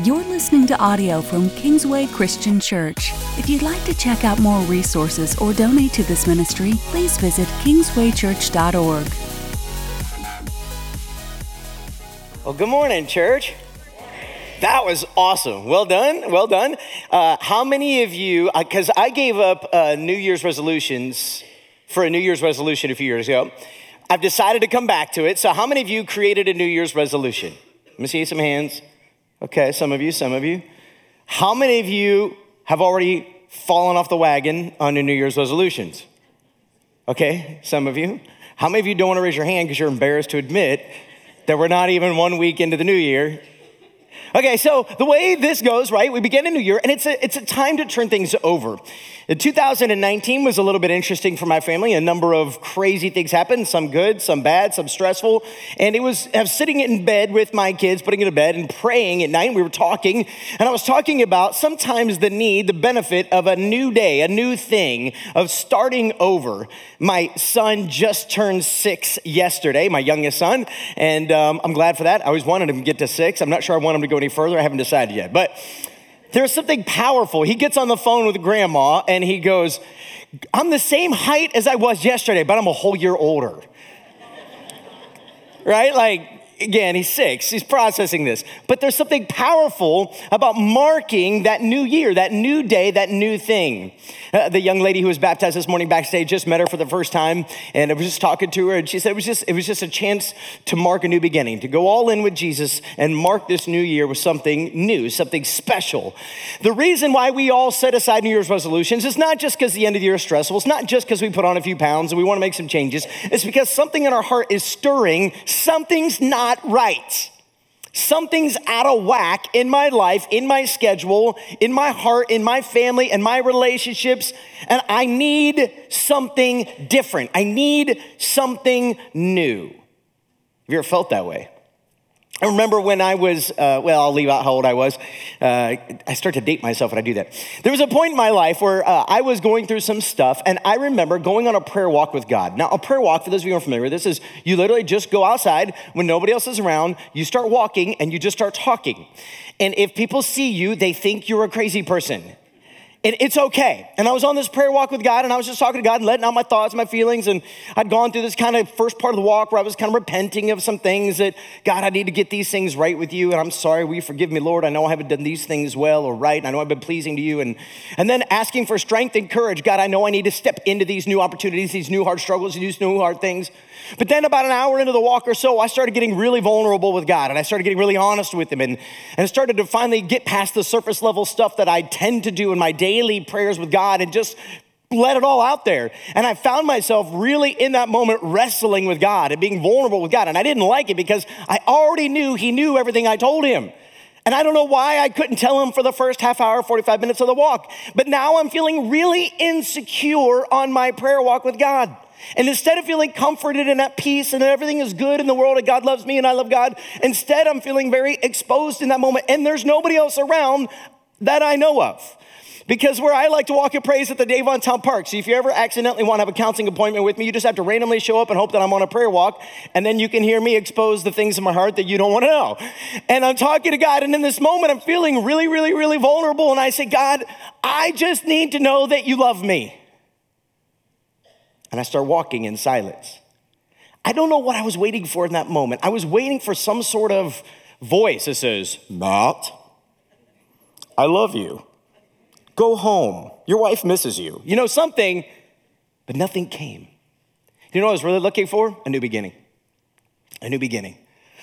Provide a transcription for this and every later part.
You're listening to audio from Kingsway Christian Church. If you'd like to check out more resources or donate to this ministry, please visit kingswaychurch.org. Well, good morning, church. That was awesome. Well done. Well done. Uh, how many of you, because uh, I gave up uh, New Year's resolutions for a New Year's resolution a few years ago, I've decided to come back to it. So, how many of you created a New Year's resolution? Let me see some hands. Okay, some of you, some of you. How many of you have already fallen off the wagon on your New Year's resolutions? Okay, some of you. How many of you don't want to raise your hand because you're embarrassed to admit that we're not even one week into the new year Okay, so the way this goes, right? We begin a new year, and it's a, it's a time to turn things over. 2019 was a little bit interesting for my family. A number of crazy things happened, some good, some bad, some stressful. And it was, I was sitting in bed with my kids, putting it to bed and praying at night. We were talking, and I was talking about sometimes the need, the benefit of a new day, a new thing, of starting over. My son just turned six yesterday, my youngest son, and um, I'm glad for that. I always wanted him to get to six. I'm not sure I want him to go any further. I haven't decided yet. But there's something powerful. He gets on the phone with grandma and he goes, I'm the same height as I was yesterday, but I'm a whole year older. right? Like, again, he's six, he's processing this. But there's something powerful about marking that new year, that new day, that new thing. Uh, the young lady who was baptized this morning backstage just met her for the first time, and I was just talking to her, and she said it was just it was just a chance to mark a new beginning, to go all in with Jesus and mark this new year with something new, something special. The reason why we all set aside New Year's resolutions is not just because the end of the year is stressful. It's not just because we put on a few pounds and we want to make some changes. It's because something in our heart is stirring. Something's not not right. Something's out of whack in my life, in my schedule, in my heart, in my family, and my relationships, and I need something different. I need something new. Have you ever felt that way? I remember when I was, uh, well, I'll leave out how old I was. Uh, I start to date myself when I do that. There was a point in my life where uh, I was going through some stuff, and I remember going on a prayer walk with God. Now, a prayer walk, for those of you who are familiar with this, is you literally just go outside when nobody else is around, you start walking, and you just start talking. And if people see you, they think you're a crazy person. And it's okay. And I was on this prayer walk with God, and I was just talking to God and letting out my thoughts, my feelings. And I'd gone through this kind of first part of the walk where I was kind of repenting of some things that, God, I need to get these things right with you. And I'm sorry, will you forgive me, Lord? I know I haven't done these things well or right. And I know I've been pleasing to you. And, and then asking for strength and courage. God, I know I need to step into these new opportunities, these new hard struggles, these new hard things. But then about an hour into the walk or so, I started getting really vulnerable with God and I started getting really honest with Him and, and started to finally get past the surface level stuff that I tend to do in my daily prayers with God and just let it all out there. And I found myself really in that moment wrestling with God and being vulnerable with God. And I didn't like it because I already knew He knew everything I told Him. And I don't know why I couldn't tell him for the first half hour, 45 minutes of the walk. But now I'm feeling really insecure on my prayer walk with God. And instead of feeling comforted and at peace and everything is good in the world and God loves me and I love God, instead I'm feeling very exposed in that moment and there's nobody else around that I know of. Because where I like to walk and praise at the Avon Town Park. So if you ever accidentally want to have a counseling appointment with me, you just have to randomly show up and hope that I'm on a prayer walk, and then you can hear me expose the things in my heart that you don't want to know. And I'm talking to God, and in this moment, I'm feeling really, really, really vulnerable. And I say, God, I just need to know that you love me and I start walking in silence. I don't know what I was waiting for in that moment. I was waiting for some sort of voice that says, Matt, I love you. Go home. Your wife misses you. You know, something, but nothing came. You know what I was really looking for? A new beginning. A new beginning.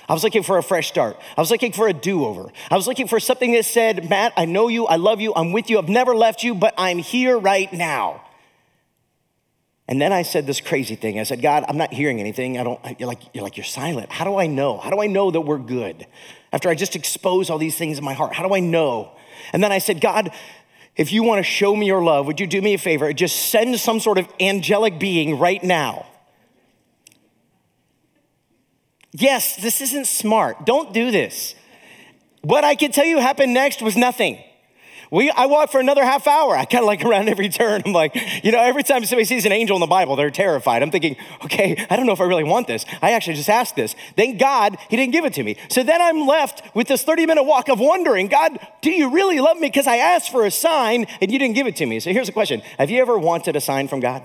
I was looking for a fresh start. I was looking for a do over. I was looking for something that said, Matt, I know you, I love you, I'm with you, I've never left you, but I'm here right now. And then I said this crazy thing. I said, God, I'm not hearing anything. I don't, you're like, you're like, you're silent. How do I know? How do I know that we're good? After I just expose all these things in my heart, how do I know? And then I said, God, if you want to show me your love, would you do me a favor? Just send some sort of angelic being right now. Yes, this isn't smart. Don't do this. What I can tell you happened next was nothing. We, I walk for another half hour. I kind of like around every turn. I'm like, you know, every time somebody sees an angel in the Bible, they're terrified. I'm thinking, okay, I don't know if I really want this. I actually just asked this. Thank God he didn't give it to me. So then I'm left with this 30 minute walk of wondering, God, do you really love me? Because I asked for a sign and you didn't give it to me. So here's a question Have you ever wanted a sign from God?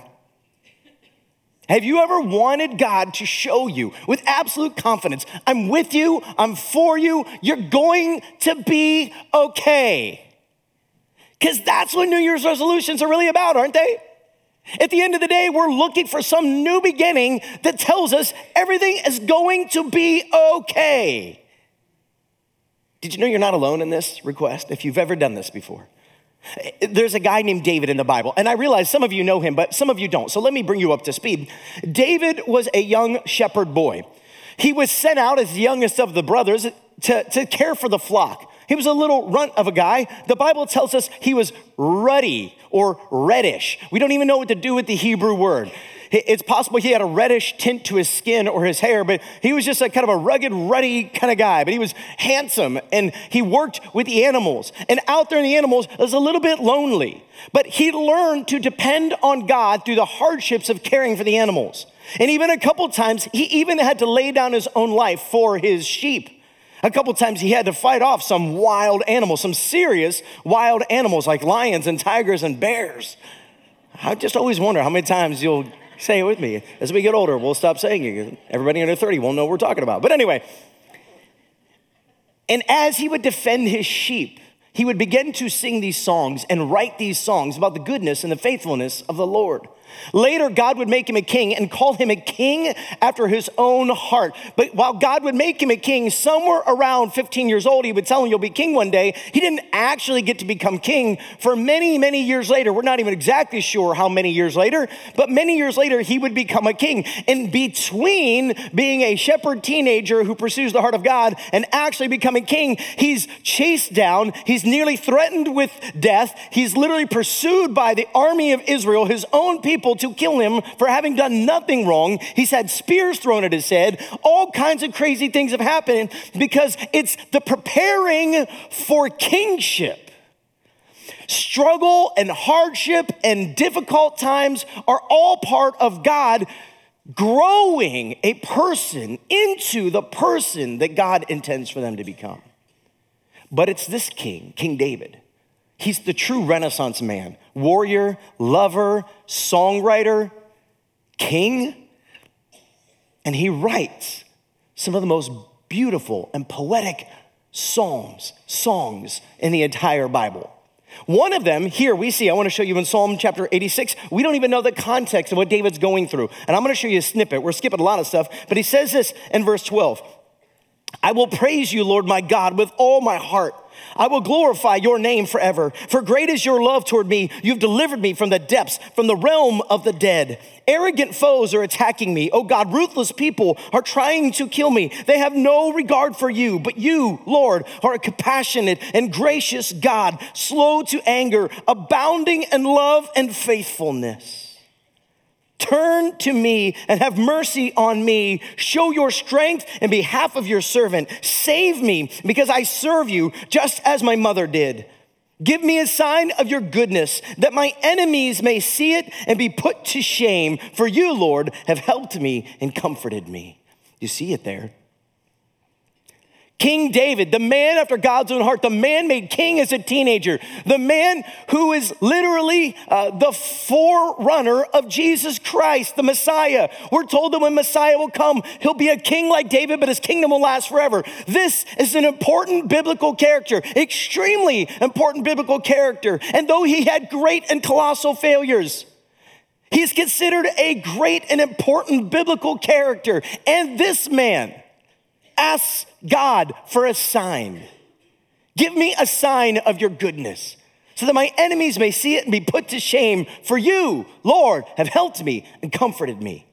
Have you ever wanted God to show you with absolute confidence, I'm with you, I'm for you, you're going to be okay? Because that's what New Year's resolutions are really about, aren't they? At the end of the day, we're looking for some new beginning that tells us everything is going to be okay. Did you know you're not alone in this request if you've ever done this before? There's a guy named David in the Bible, and I realize some of you know him, but some of you don't. So let me bring you up to speed. David was a young shepherd boy. He was sent out as the youngest of the brothers to, to care for the flock. He was a little runt of a guy. The Bible tells us he was ruddy or reddish. We don't even know what to do with the Hebrew word. It's possible he had a reddish tint to his skin or his hair, but he was just a kind of a rugged, ruddy kind of guy. But he was handsome and he worked with the animals. And out there in the animals was a little bit lonely. But he learned to depend on God through the hardships of caring for the animals. And even a couple times, he even had to lay down his own life for his sheep. A couple times he had to fight off some wild animals, some serious wild animals like lions and tigers and bears. I just always wonder how many times you'll say it with me. As we get older, we'll stop saying it. Everybody under 30 won't know what we're talking about. But anyway, and as he would defend his sheep, he would begin to sing these songs and write these songs about the goodness and the faithfulness of the Lord. Later, God would make him a king and call him a king after his own heart. But while God would make him a king, somewhere around 15 years old, he would tell him, You'll be king one day. He didn't actually get to become king for many, many years later. We're not even exactly sure how many years later, but many years later, he would become a king. In between being a shepherd teenager who pursues the heart of God and actually becoming king, he's chased down, he's nearly threatened with death, he's literally pursued by the army of Israel, his own people people to kill him for having done nothing wrong. He's had spears thrown at his head. All kinds of crazy things have happened because it's the preparing for kingship. Struggle and hardship and difficult times are all part of God growing a person into the person that God intends for them to become. But it's this king, King David, He's the true Renaissance man warrior, lover, songwriter, king. And he writes some of the most beautiful and poetic psalms, songs in the entire Bible. One of them here we see, I want to show you in Psalm chapter 86. We don't even know the context of what David's going through. And I'm going to show you a snippet. We're skipping a lot of stuff, but he says this in verse 12 I will praise you, Lord my God, with all my heart. I will glorify your name forever. For great is your love toward me. You've delivered me from the depths, from the realm of the dead. Arrogant foes are attacking me. Oh God, ruthless people are trying to kill me. They have no regard for you, but you, Lord, are a compassionate and gracious God, slow to anger, abounding in love and faithfulness. Turn to me and have mercy on me. Show your strength in behalf of your servant. Save me because I serve you just as my mother did. Give me a sign of your goodness that my enemies may see it and be put to shame. For you, Lord, have helped me and comforted me. You see it there. King David, the man after God's own heart, the man made king as a teenager, the man who is literally uh, the forerunner of Jesus Christ, the Messiah. We're told that when Messiah will come, he'll be a king like David, but his kingdom will last forever. This is an important biblical character, extremely important biblical character. And though he had great and colossal failures, he's considered a great and important biblical character. And this man, asks God for a sign. Give me a sign of your goodness so that my enemies may see it and be put to shame. For you, Lord, have helped me and comforted me.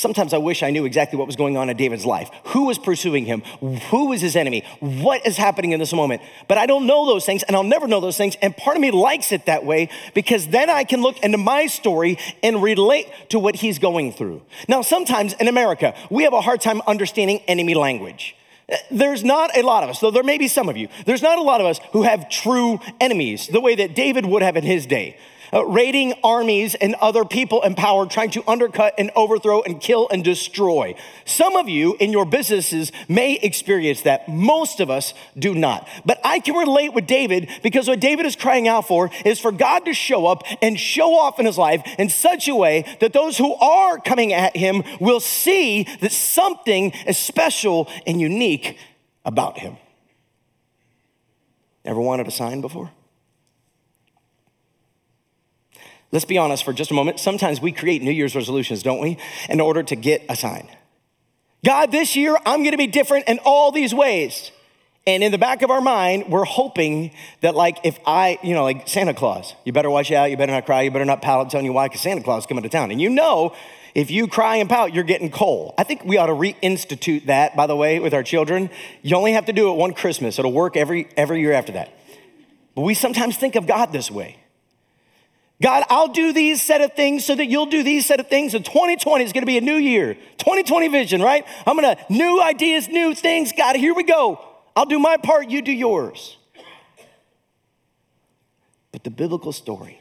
Sometimes I wish I knew exactly what was going on in David's life. Who was pursuing him? Who was his enemy? What is happening in this moment? But I don't know those things and I'll never know those things. And part of me likes it that way because then I can look into my story and relate to what he's going through. Now, sometimes in America, we have a hard time understanding enemy language. There's not a lot of us, though there may be some of you, there's not a lot of us who have true enemies the way that David would have in his day uh, raiding armies and other people in power, trying to undercut and overthrow and kill and destroy. Some of you in your businesses may experience that. Most of us do not. But I can relate with David because what David is crying out for is for God to show up and show off in his life in such a way that those who are coming at him will see that something is special and unique about him. Ever wanted a sign before? Let's be honest for just a moment. Sometimes we create New Year's resolutions, don't we, in order to get a sign. God, this year I'm gonna be different in all these ways. And in the back of our mind, we're hoping that, like, if I, you know, like Santa Claus, you better watch out, you better not cry, you better not pout. Telling you why, because Santa Claus is coming to town. And you know, if you cry and pout, you're getting coal. I think we ought to reinstitute that, by the way, with our children. You only have to do it one Christmas, it'll work every, every year after that. But we sometimes think of God this way. God, I'll do these set of things so that you'll do these set of things. And 2020 is going to be a new year. 2020 vision, right? I'm going to, new ideas, new things. God, here we go. I'll do my part, you do yours. But the biblical story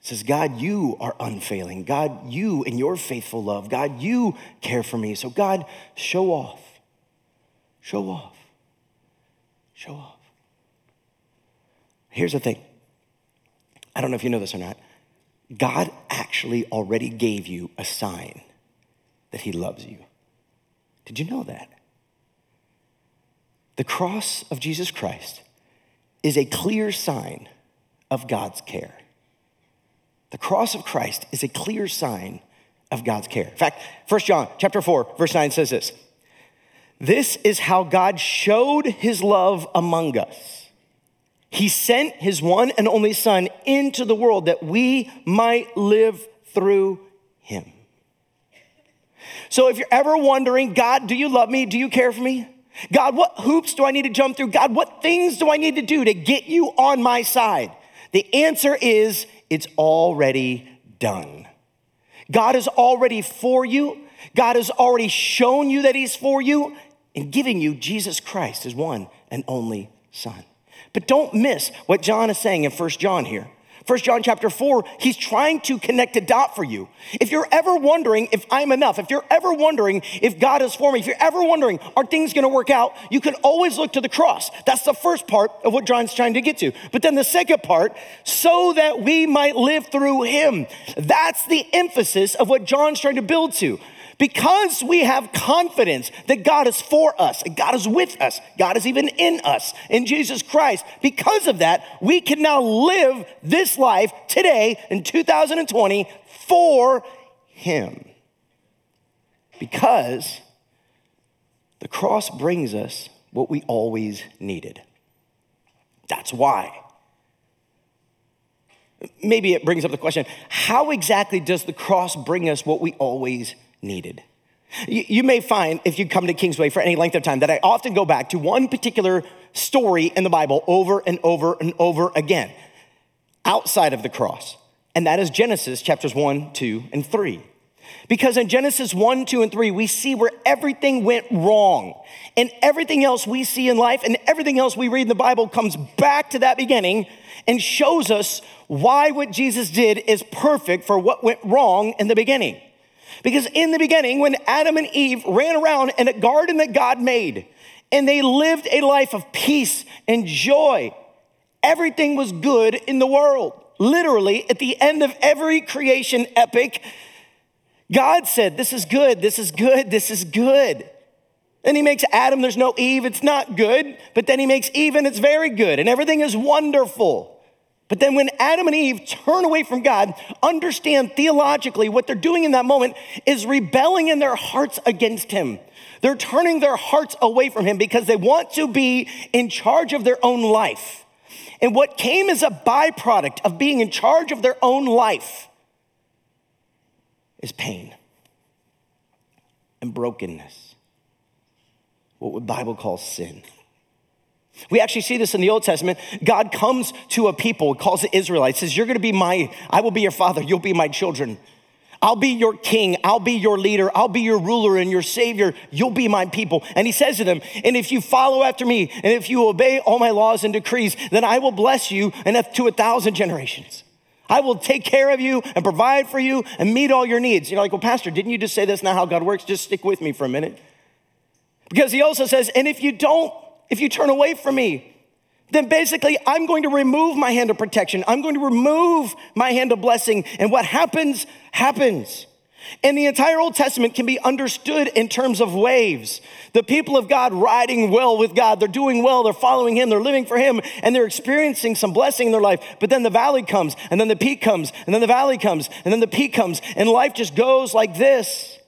says, God, you are unfailing. God, you and your faithful love. God, you care for me. So, God, show off. Show off. Show off. Here's the thing I don't know if you know this or not. God actually already gave you a sign that He loves you. Did you know that? The cross of Jesus Christ is a clear sign of God's care. The cross of Christ is a clear sign of God's care. In fact, 1 John chapter 4, verse 9 says this. This is how God showed his love among us he sent his one and only Son into the world that we might live through him. So if you're ever wondering, God, do you love me? Do you care for me? God, what hoops do I need to jump through? God, what things do I need to do to get you on my side? The answer is it's already done. God is already for you. God has already shown you that He's for you and giving you Jesus Christ, His one and only Son. But don't miss what John is saying in First John here. First John chapter 4, he's trying to connect a dot for you. If you're ever wondering if I'm enough, if you're ever wondering if God is for me, if you're ever wondering, are things gonna work out, you can always look to the cross. That's the first part of what John's trying to get to. But then the second part, so that we might live through him. That's the emphasis of what John's trying to build to. Because we have confidence that God is for us, God is with us, God is even in us, in Jesus Christ. Because of that, we can now live this life today in 2020 for Him. Because the cross brings us what we always needed. That's why. Maybe it brings up the question how exactly does the cross bring us what we always needed. You, may find, if you come to Kingsway for any length of time, that I often go back to one particular story in the Bible over and over and over again outside of the cross. And that is Genesis chapters 1, 2, and 3. Because in Genesis 1, 2, and 3, we see where everything went wrong. And everything else we see in life and everything else we read in the Bible comes back to that beginning and shows us why what Jesus did is perfect for what went wrong in the beginning. Because in the beginning, when Adam and Eve ran around in a garden that God made, and they lived a life of peace and joy, everything was good in the world. Literally, at the end of every creation epic, God said, This is good, this is good, this is good. Then he makes Adam, there's no Eve, it's not good. But then he makes Eve, and it's very good, and everything is wonderful. But then when Adam and Eve turn away from God, understand theologically what they're doing in that moment is rebelling in their hearts against Him. They're turning their hearts away from Him because they want to be in charge of their own life. And what came as a byproduct of being in charge of their own life is pain and brokenness. What the Bible calls sin. We actually see this in the Old Testament. God comes to a people, calls the Israelites, says, You're gonna be my, I will be your father, you'll be my children. I'll be your king. I'll be your leader. I'll be your ruler and your savior. You'll be my people. And he says to them, And if you follow after me, and if you obey all my laws and decrees, then I will bless you and to a thousand generations. I will take care of you and provide for you and meet all your needs. You're like, Well, Pastor, didn't you just say that's not how God works? Just stick with me for a minute. Because he also says, And if you don't, if you turn away from me, then basically I'm going to remove my hand of protection. I'm going to remove my hand of blessing. And what happens, happens. And the entire Old Testament can be understood in terms of waves. The people of God riding well with God. They're doing well. They're following Him. They're living for Him. And they're experiencing some blessing in their life. But then the valley comes, and then the peak comes, and then the valley comes, and then the peak comes. And life just goes like this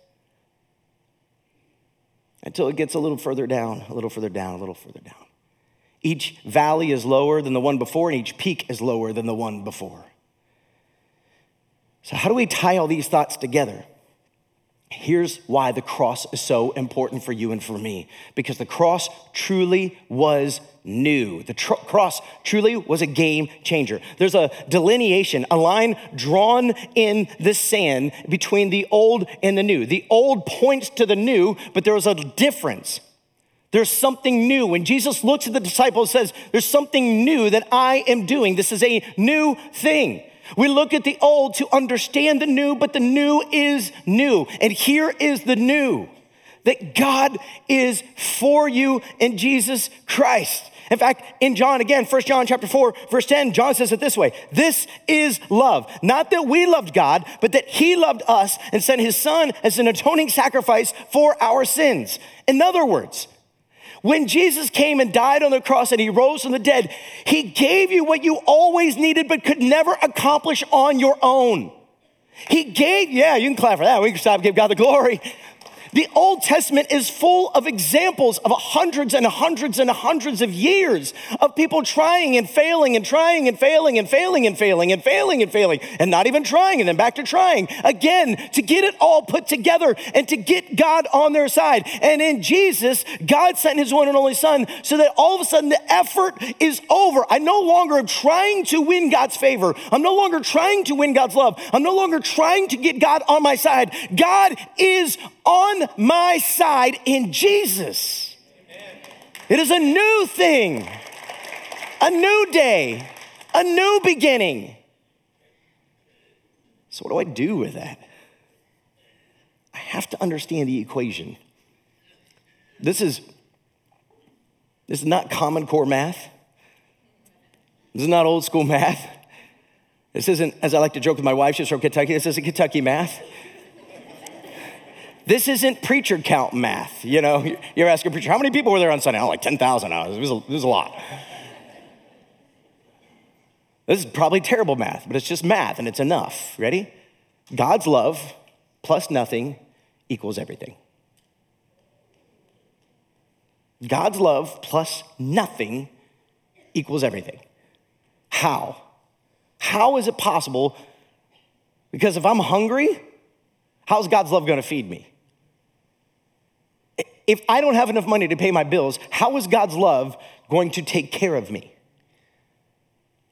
until it gets a little further down, a little further down, a little further down. Each valley is lower than the one before, and each peak is lower than the one before. So, how do we tie all these thoughts together? Here's why the cross is so important for you and for me because the cross truly was new. The tr- cross truly was a game changer. There's a delineation, a line drawn in the sand between the old and the new. The old points to the new, but there was a difference. There's something new. When Jesus looks at the disciples says, There's something new that I am doing. This is a new thing. We look at the old to understand the new, but the new is new. And here is the new that God is for you in Jesus Christ. In fact, in John again, 1 John chapter 4, verse 10, John says it this way This is love. Not that we loved God, but that He loved us and sent His Son as an atoning sacrifice for our sins. In other words, when Jesus came and died on the cross and he rose from the dead, he gave you what you always needed but could never accomplish on your own. He gave, yeah, you can clap for that. We can stop, give God the glory. The Old Testament is full of examples of hundreds and hundreds and hundreds of years of people trying and failing and trying and failing and failing and failing and failing and failing and not even trying and then back to trying again to get it all put together and to get God on their side. And in Jesus, God sent his one and only son so that all of a sudden the effort is over. I no longer am trying to win God's favor. I'm no longer trying to win God's love. I'm no longer trying to get God on my side. God is on my side in Jesus. It is a new thing, a new day, a new beginning. So, what do I do with that? I have to understand the equation. This is this is not common core math. This is not old school math. This isn't, as I like to joke with my wife, she's from Kentucky, this isn't Kentucky math. This isn't preacher count math. You know, you're asking a preacher, how many people were there on Sunday? Oh, like 10,000. It was, a, it was a lot. This is probably terrible math, but it's just math and it's enough. Ready? God's love plus nothing equals everything. God's love plus nothing equals everything. How? How is it possible? Because if I'm hungry, how's God's love going to feed me? If I don't have enough money to pay my bills, how is God's love going to take care of me?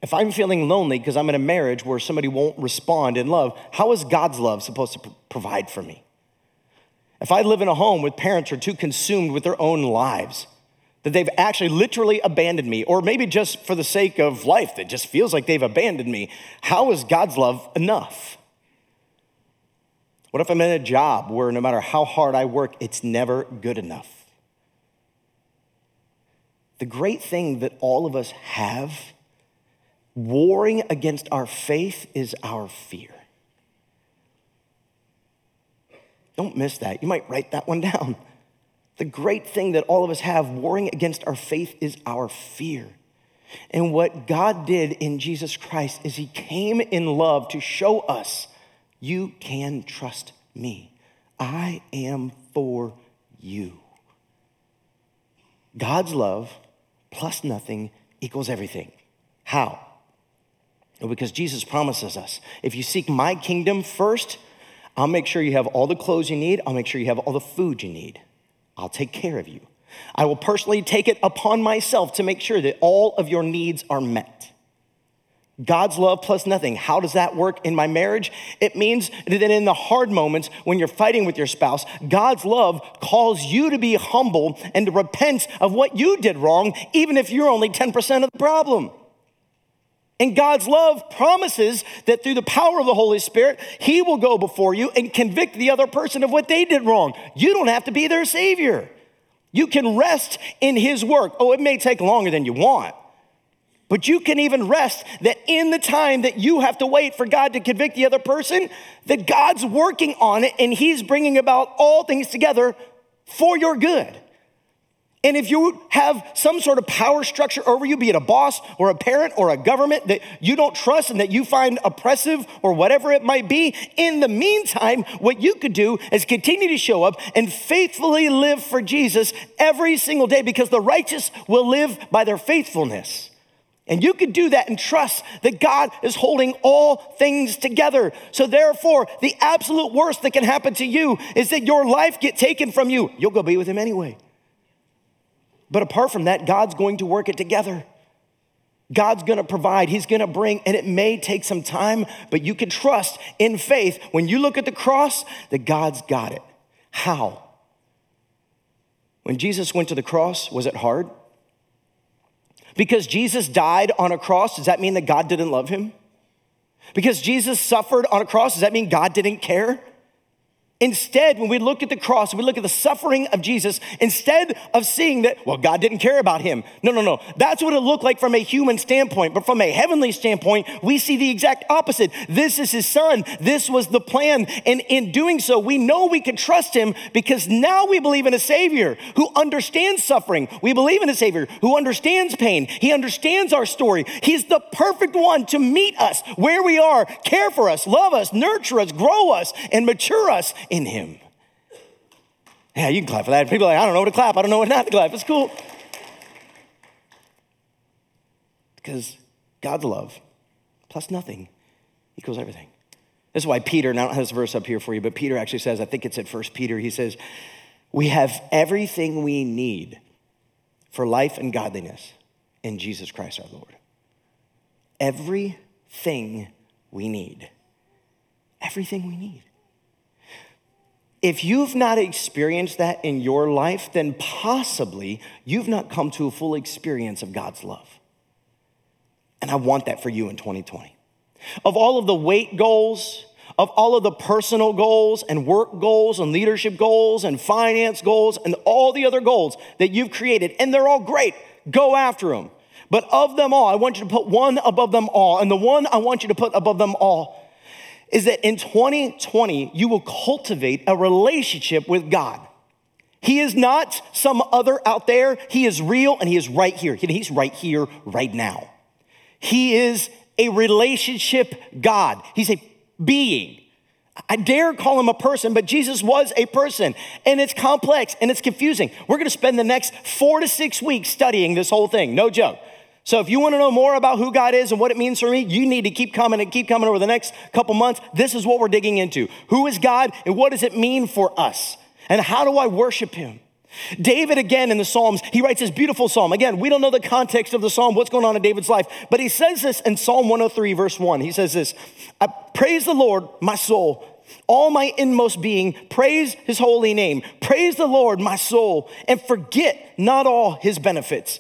If I'm feeling lonely because I'm in a marriage where somebody won't respond in love, how is God's love supposed to provide for me? If I live in a home with parents who are too consumed with their own lives, that they've actually literally abandoned me, or maybe just for the sake of life, that just feels like they've abandoned me, how is God's love enough? What if I'm in a job where no matter how hard I work, it's never good enough? The great thing that all of us have warring against our faith is our fear. Don't miss that. You might write that one down. The great thing that all of us have warring against our faith is our fear. And what God did in Jesus Christ is He came in love to show us you can trust me. I am for you. God's love plus nothing equals everything. How? Because Jesus promises us if you seek my kingdom first, I'll make sure you have all the clothes you need, I'll make sure you have all the food you need. I'll take care of you. I will personally take it upon myself to make sure that all of your needs are met. God's love plus nothing. How does that work in my marriage? It means that in the hard moments when you're fighting with your spouse, God's love calls you to be humble and to repent of what you did wrong, even if you're only 10% of the problem. And God's love promises that through the power of the Holy Spirit, He will go before you and convict the other person of what they did wrong. You don't have to be their Savior. You can rest in His work. Oh, it may take longer than you want. But you can even rest that in the time that you have to wait for God to convict the other person, that God's working on it and He's bringing about all things together for your good. And if you have some sort of power structure over you, be it a boss or a parent or a government that you don't trust and that you find oppressive or whatever it might be, in the meantime, what you could do is continue to show up and faithfully live for Jesus every single day because the righteous will live by their faithfulness. And you could do that and trust that God is holding all things together. So therefore, the absolute worst that can happen to you is that your life get taken from you. You'll go be with him anyway. But apart from that, God's going to work it together. God's gonna provide, He's gonna bring, and it may take some time, but you can trust in faith when you look at the cross that God's got it. How? When Jesus went to the cross, was it hard? Because Jesus died on a cross, does that mean that God didn't love him? Because Jesus suffered on a cross, does that mean God didn't care? Instead, when we look at the cross, we look at the suffering of Jesus, instead of seeing that, well, God didn't care about him. No, no, no. That's what it looked like from a human standpoint. But from a heavenly standpoint, we see the exact opposite. This is his son. This was the plan. And in doing so, we know we can trust him because now we believe in a Savior who understands suffering. We believe in a Savior who understands pain. He understands our story. He's the perfect one to meet us where we are, care for us, love us, nurture us, grow us, and mature us in him. Yeah, you can clap for that. People are like, I don't know what to clap. I don't know what not to clap. It's cool. Because God's love plus nothing equals everything. This is why Peter, and I don't have this verse up here for you, but Peter actually says, I think it's at First Peter, he says, We have everything we need for life and godliness in Jesus Christ our Lord. Everything we need. Everything we need. If you've not experienced that in your life, then possibly you've not come to a full experience of God's love. And I want that for you in 2020. Of all of the weight goals, of all of the personal goals and work goals and leadership goals and finance goals and all the other goals that you've created, and they're all great, go after them. But of them all, I want you to put one above them all. And the one I want you to put above them all is that in 2020, you will cultivate a relationship with God. He is not some other out there. He is real and he is right here. He's right here, right now. He is a relationship God. He's a being. I dare call him a person, but Jesus was a person. And it's complex and it's confusing. We're gonna spend the next four to six weeks studying this whole thing. No joke. So if you want to know more about who God is and what it means for me, you need to keep coming and keep coming over the next couple months. This is what we're digging into. Who is God and what does it mean for us? And how do I worship him? David, again in the Psalms, he writes this beautiful psalm. Again, we don't know the context of the psalm, what's going on in David's life, but he says this in Psalm 103, verse 1. He says this I praise the Lord, my soul, all my inmost being, praise his holy name. Praise the Lord, my soul, and forget not all his benefits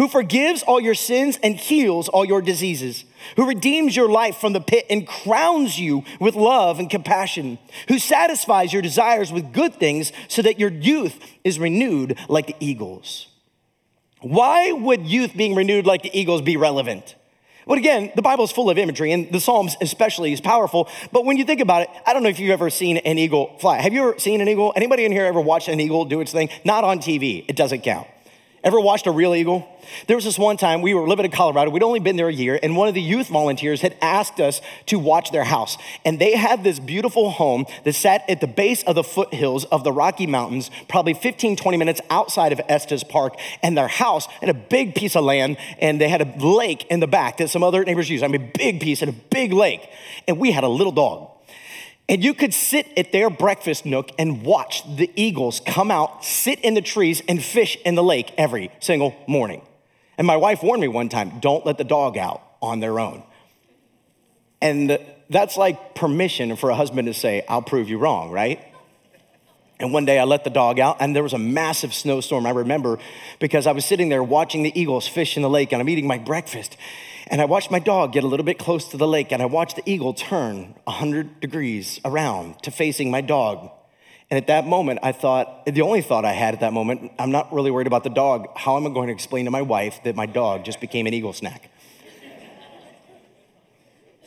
who forgives all your sins and heals all your diseases, who redeems your life from the pit and crowns you with love and compassion, who satisfies your desires with good things so that your youth is renewed like the eagles. Why would youth being renewed like the eagles be relevant? Well, again, the Bible is full of imagery, and the Psalms especially is powerful. But when you think about it, I don't know if you've ever seen an eagle fly. Have you ever seen an eagle? Anybody in here ever watched an eagle do its thing? Not on TV. It doesn't count. Ever watched a real eagle? There was this one time we were living in Colorado. We'd only been there a year, and one of the youth volunteers had asked us to watch their house. And they had this beautiful home that sat at the base of the foothills of the Rocky Mountains, probably 15, 20 minutes outside of Estes Park. And their house had a big piece of land, and they had a lake in the back that some other neighbors used. I mean, big piece and a big lake. And we had a little dog. And you could sit at their breakfast nook and watch the eagles come out, sit in the trees, and fish in the lake every single morning. And my wife warned me one time don't let the dog out on their own. And that's like permission for a husband to say, I'll prove you wrong, right? And one day I let the dog out, and there was a massive snowstorm. I remember because I was sitting there watching the eagles fish in the lake, and I'm eating my breakfast. And I watched my dog get a little bit close to the lake, and I watched the eagle turn 100 degrees around to facing my dog. And at that moment, I thought, the only thought I had at that moment, I'm not really worried about the dog. How am I going to explain to my wife that my dog just became an eagle snack?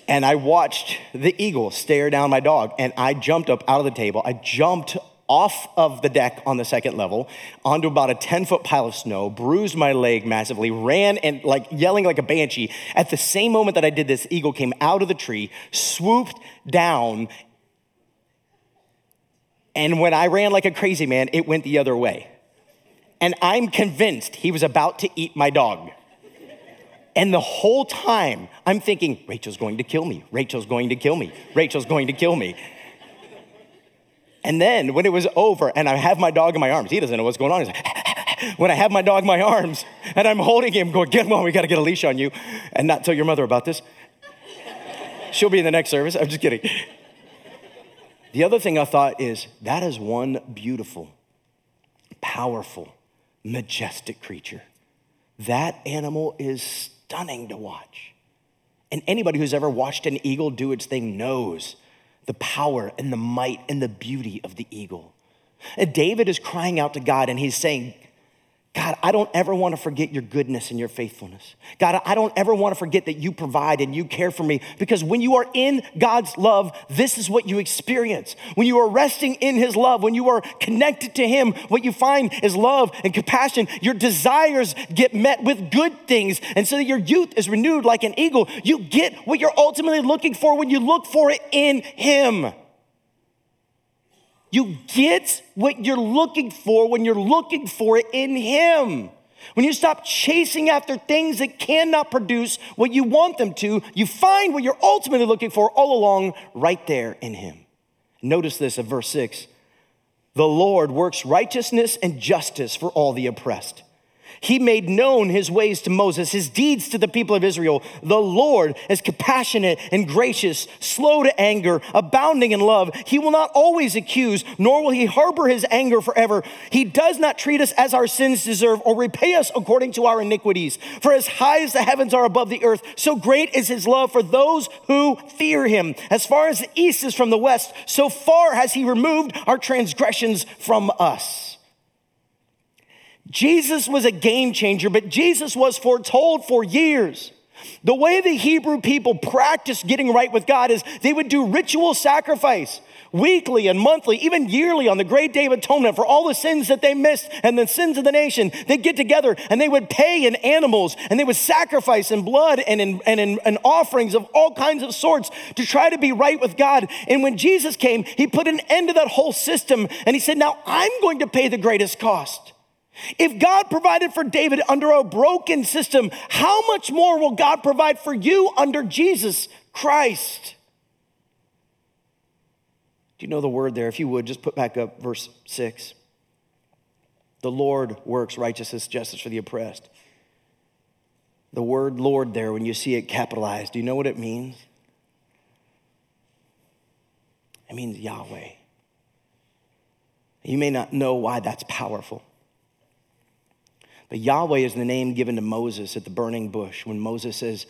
and I watched the eagle stare down my dog, and I jumped up out of the table. I jumped off of the deck on the second level onto about a 10 foot pile of snow, bruised my leg massively, ran and like yelling like a banshee. At the same moment that I did this, eagle came out of the tree, swooped down. And when I ran like a crazy man, it went the other way. And I'm convinced he was about to eat my dog. And the whole time, I'm thinking, Rachel's going to kill me. Rachel's going to kill me. Rachel's going to kill me. And then when it was over and I have my dog in my arms, he doesn't know what's going on. He's like, when I have my dog in my arms and I'm holding him, going, get him on, we gotta get a leash on you and not tell your mother about this. She'll be in the next service. I'm just kidding. The other thing I thought is that is one beautiful, powerful, majestic creature. That animal is stunning to watch. And anybody who's ever watched an eagle do its thing knows the power and the might and the beauty of the eagle. And David is crying out to God and he's saying, God, I don't ever want to forget your goodness and your faithfulness. God, I don't ever want to forget that you provide and you care for me because when you are in God's love, this is what you experience. When you are resting in his love, when you are connected to him, what you find is love and compassion. Your desires get met with good things. And so that your youth is renewed like an eagle. You get what you're ultimately looking for when you look for it in him. You get what you're looking for when you're looking for it in Him. When you stop chasing after things that cannot produce what you want them to, you find what you're ultimately looking for all along right there in Him. Notice this in verse 6 The Lord works righteousness and justice for all the oppressed. He made known his ways to Moses, his deeds to the people of Israel. The Lord is compassionate and gracious, slow to anger, abounding in love. He will not always accuse, nor will he harbor his anger forever. He does not treat us as our sins deserve or repay us according to our iniquities. For as high as the heavens are above the earth, so great is his love for those who fear him. As far as the east is from the west, so far has he removed our transgressions from us. Jesus was a game changer, but Jesus was foretold for years. The way the Hebrew people practiced getting right with God is they would do ritual sacrifice weekly and monthly, even yearly on the great day of atonement for all the sins that they missed and the sins of the nation. They'd get together and they would pay in animals and they would sacrifice in blood and in, and in, in offerings of all kinds of sorts to try to be right with God. And when Jesus came, he put an end to that whole system and he said, Now I'm going to pay the greatest cost. If God provided for David under a broken system, how much more will God provide for you under Jesus Christ? Do you know the word there? If you would, just put back up verse 6. The Lord works righteousness, justice for the oppressed. The word Lord there, when you see it capitalized, do you know what it means? It means Yahweh. You may not know why that's powerful. But Yahweh is the name given to Moses at the burning bush when Moses says,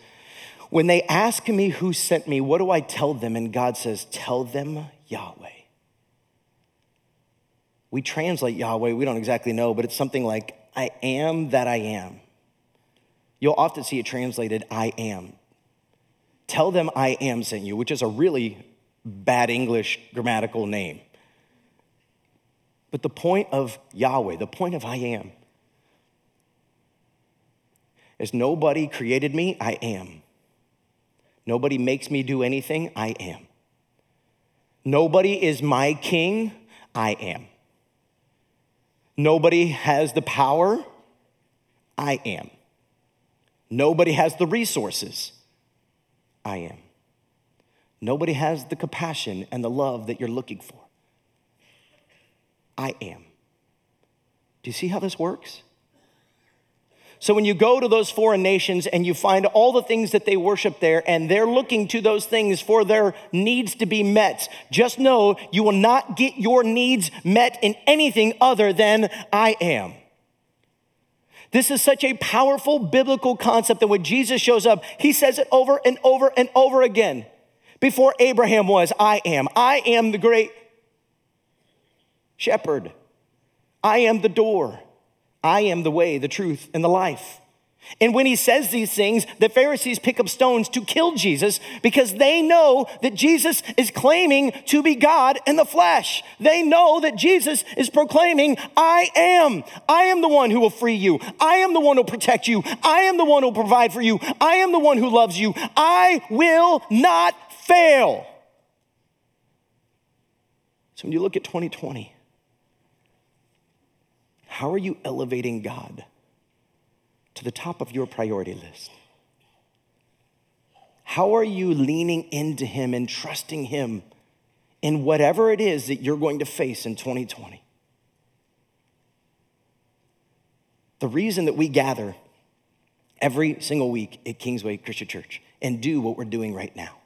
When they ask me who sent me, what do I tell them? And God says, Tell them Yahweh. We translate Yahweh, we don't exactly know, but it's something like, I am that I am. You'll often see it translated, I am. Tell them I am sent you, which is a really bad English grammatical name. But the point of Yahweh, the point of I am, as nobody created me, I am. Nobody makes me do anything, I am. Nobody is my king, I am. Nobody has the power, I am. Nobody has the resources, I am. Nobody has the compassion and the love that you're looking for. I am. Do you see how this works? So when you go to those foreign nations and you find all the things that they worship there and they're looking to those things for their needs to be met, just know you will not get your needs met in anything other than I am. This is such a powerful biblical concept that when Jesus shows up, he says it over and over and over again. Before Abraham was, I am. I am the great shepherd. I am the door. I am the way, the truth, and the life. And when he says these things, the Pharisees pick up stones to kill Jesus because they know that Jesus is claiming to be God in the flesh. They know that Jesus is proclaiming, I am. I am the one who will free you. I am the one who will protect you. I am the one who will provide for you. I am the one who loves you. I will not fail. So when you look at 2020, how are you elevating God to the top of your priority list? How are you leaning into Him and trusting Him in whatever it is that you're going to face in 2020? The reason that we gather every single week at Kingsway Christian Church and do what we're doing right now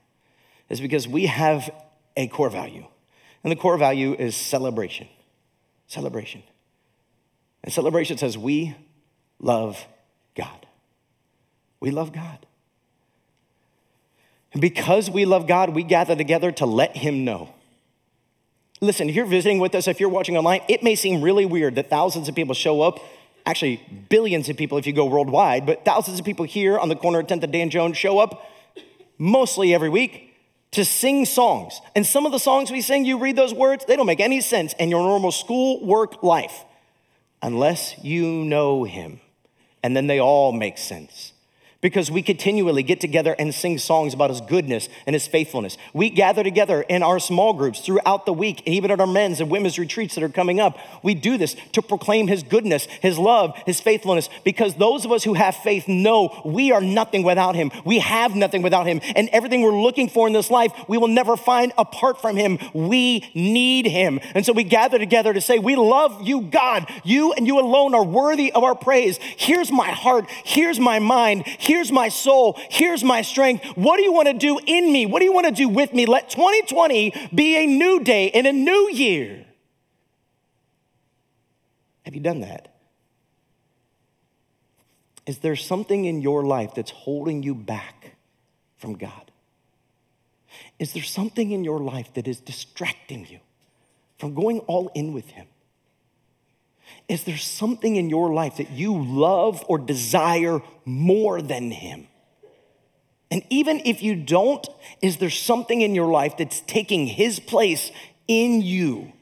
is because we have a core value. And the core value is celebration. Celebration. And celebration says, We love God. We love God. And because we love God, we gather together to let Him know. Listen, if you're visiting with us, if you're watching online, it may seem really weird that thousands of people show up. Actually, billions of people if you go worldwide, but thousands of people here on the corner of 10th and Dan Jones show up mostly every week to sing songs. And some of the songs we sing, you read those words, they don't make any sense in your normal school work life unless you know him. And then they all make sense because we continually get together and sing songs about his goodness and his faithfulness. We gather together in our small groups throughout the week, and even at our men's and women's retreats that are coming up. We do this to proclaim his goodness, his love, his faithfulness, because those of us who have faith know we are nothing without him. We have nothing without him. And everything we're looking for in this life, we will never find apart from him. We need him. And so we gather together to say, We love you, God. You and you alone are worthy of our praise. Here's my heart. Here's my mind Here's my soul. Here's my strength. What do you want to do in me? What do you want to do with me? Let 2020 be a new day and a new year. Have you done that? Is there something in your life that's holding you back from God? Is there something in your life that is distracting you from going all in with Him? Is there something in your life that you love or desire more than Him? And even if you don't, is there something in your life that's taking His place in you?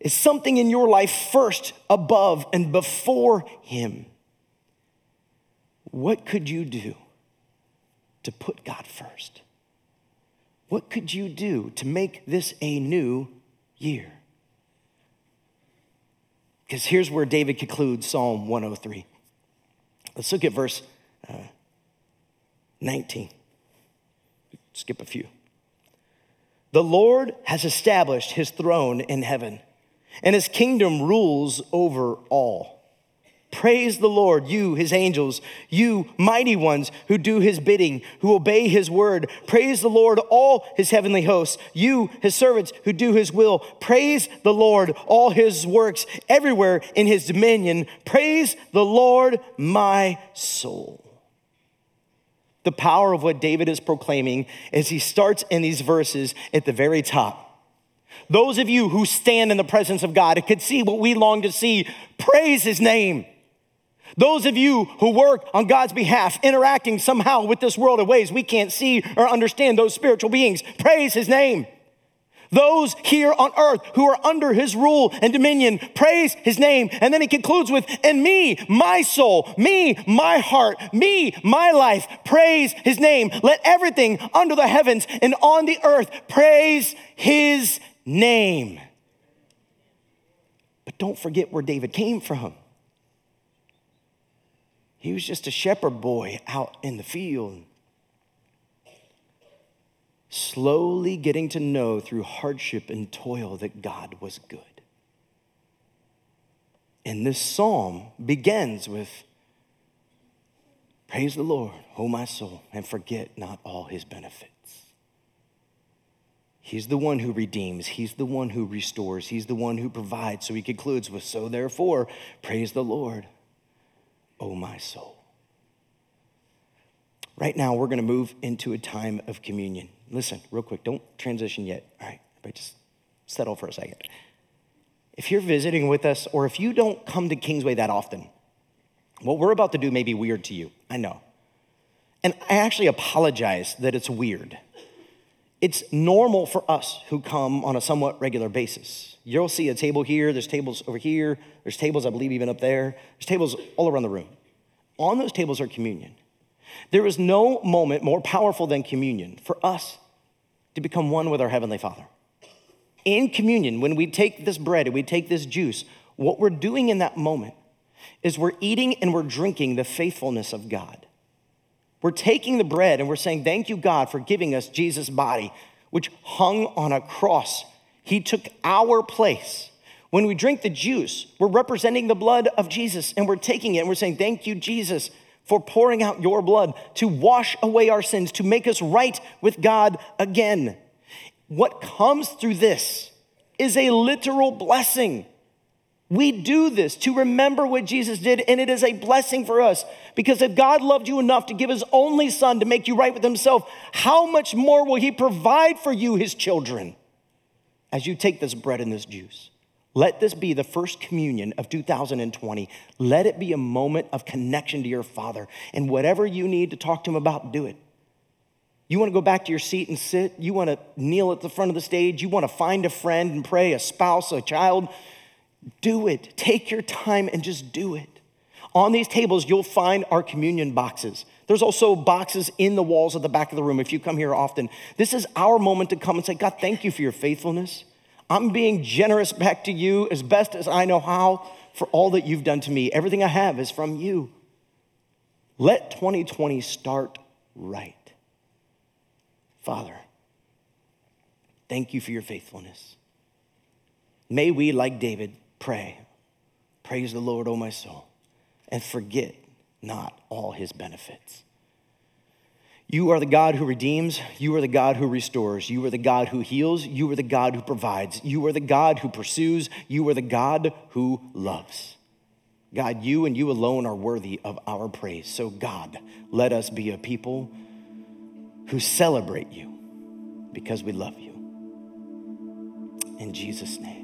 Is something in your life first, above, and before Him? What could you do to put God first? What could you do to make this a new year? Because here's where David concludes Psalm 103. Let's look at verse uh, 19. Skip a few. The Lord has established his throne in heaven, and his kingdom rules over all. Praise the Lord, you, his angels, you mighty ones who do his bidding, who obey his word. Praise the Lord, all his heavenly hosts, you, his servants who do his will. Praise the Lord, all his works everywhere in his dominion. Praise the Lord, my soul. The power of what David is proclaiming as he starts in these verses at the very top. Those of you who stand in the presence of God could see what we long to see. Praise his name. Those of you who work on God's behalf, interacting somehow with this world in ways we can't see or understand those spiritual beings, praise his name. Those here on earth who are under his rule and dominion, praise his name. And then he concludes with, and me, my soul, me, my heart, me, my life, praise his name. Let everything under the heavens and on the earth praise his name. But don't forget where David came from. He was just a shepherd boy out in the field. Slowly getting to know through hardship and toil that God was good. And this psalm begins with Praise the Lord, O my soul, and forget not all his benefits. He's the one who redeems. He's the one who restores. He's the one who provides. So he concludes with, So therefore, praise the Lord, O my soul. Right now, we're going to move into a time of communion. Listen, real quick, don't transition yet. All right, everybody just settle for a second. If you're visiting with us, or if you don't come to Kingsway that often, what we're about to do may be weird to you. I know. And I actually apologize that it's weird. It's normal for us who come on a somewhat regular basis. You'll see a table here, there's tables over here, there's tables, I believe, even up there, there's tables all around the room. On those tables are communion. There is no moment more powerful than communion for us to become one with our Heavenly Father. In communion, when we take this bread and we take this juice, what we're doing in that moment is we're eating and we're drinking the faithfulness of God. We're taking the bread and we're saying, Thank you, God, for giving us Jesus' body, which hung on a cross. He took our place. When we drink the juice, we're representing the blood of Jesus and we're taking it and we're saying, Thank you, Jesus, for pouring out your blood to wash away our sins, to make us right with God again. What comes through this is a literal blessing. We do this to remember what Jesus did, and it is a blessing for us. Because if God loved you enough to give his only son to make you right with himself, how much more will he provide for you, his children, as you take this bread and this juice? Let this be the first communion of 2020. Let it be a moment of connection to your Father. And whatever you need to talk to him about, do it. You want to go back to your seat and sit? You want to kneel at the front of the stage? You want to find a friend and pray, a spouse, a child? Do it. Take your time and just do it. On these tables, you'll find our communion boxes. There's also boxes in the walls at the back of the room if you come here often. This is our moment to come and say, God, thank you for your faithfulness. I'm being generous back to you as best as I know how for all that you've done to me. Everything I have is from you. Let 2020 start right. Father, thank you for your faithfulness. May we, like David, pray, Praise the Lord, O my soul, and forget not all his benefits. You are the God who redeems. You are the God who restores. You are the God who heals. You are the God who provides. You are the God who pursues. You are the God who loves. God, you and you alone are worthy of our praise. So, God, let us be a people who celebrate you because we love you. In Jesus' name.